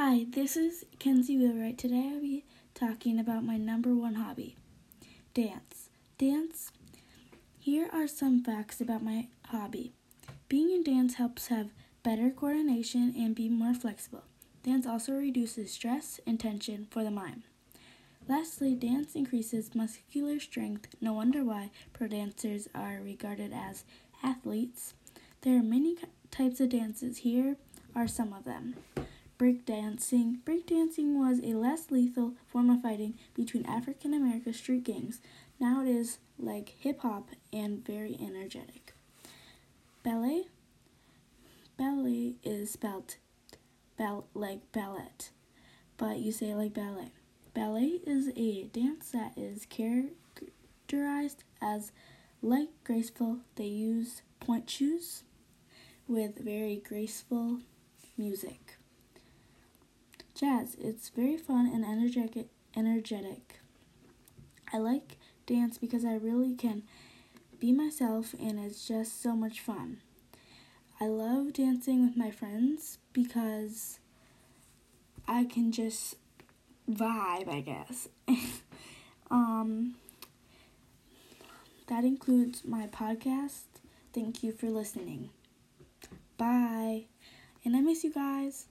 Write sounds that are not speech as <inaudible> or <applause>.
Hi, this is Kenzie Wheelwright. Today I'll be talking about my number one hobby dance. Dance. Here are some facts about my hobby. Being in dance helps have better coordination and be more flexible. Dance also reduces stress and tension for the mind. Lastly, dance increases muscular strength. No wonder why pro dancers are regarded as athletes. There are many types of dances. Here are some of them breakdancing. Breakdancing was a less lethal form of fighting between African American street gangs. Now it is like hip hop and very energetic. Ballet. Ballet is spelled ball like ballet, but you say like ballet. Ballet is a dance that is characterized as light, graceful. They use pointe shoes with very graceful music. Jazz. It's very fun and energetic. Energetic. I like dance because I really can be myself and it's just so much fun. I love dancing with my friends because I can just vibe, I guess. <laughs> um that includes my podcast. Thank you for listening. Bye. And I miss you guys.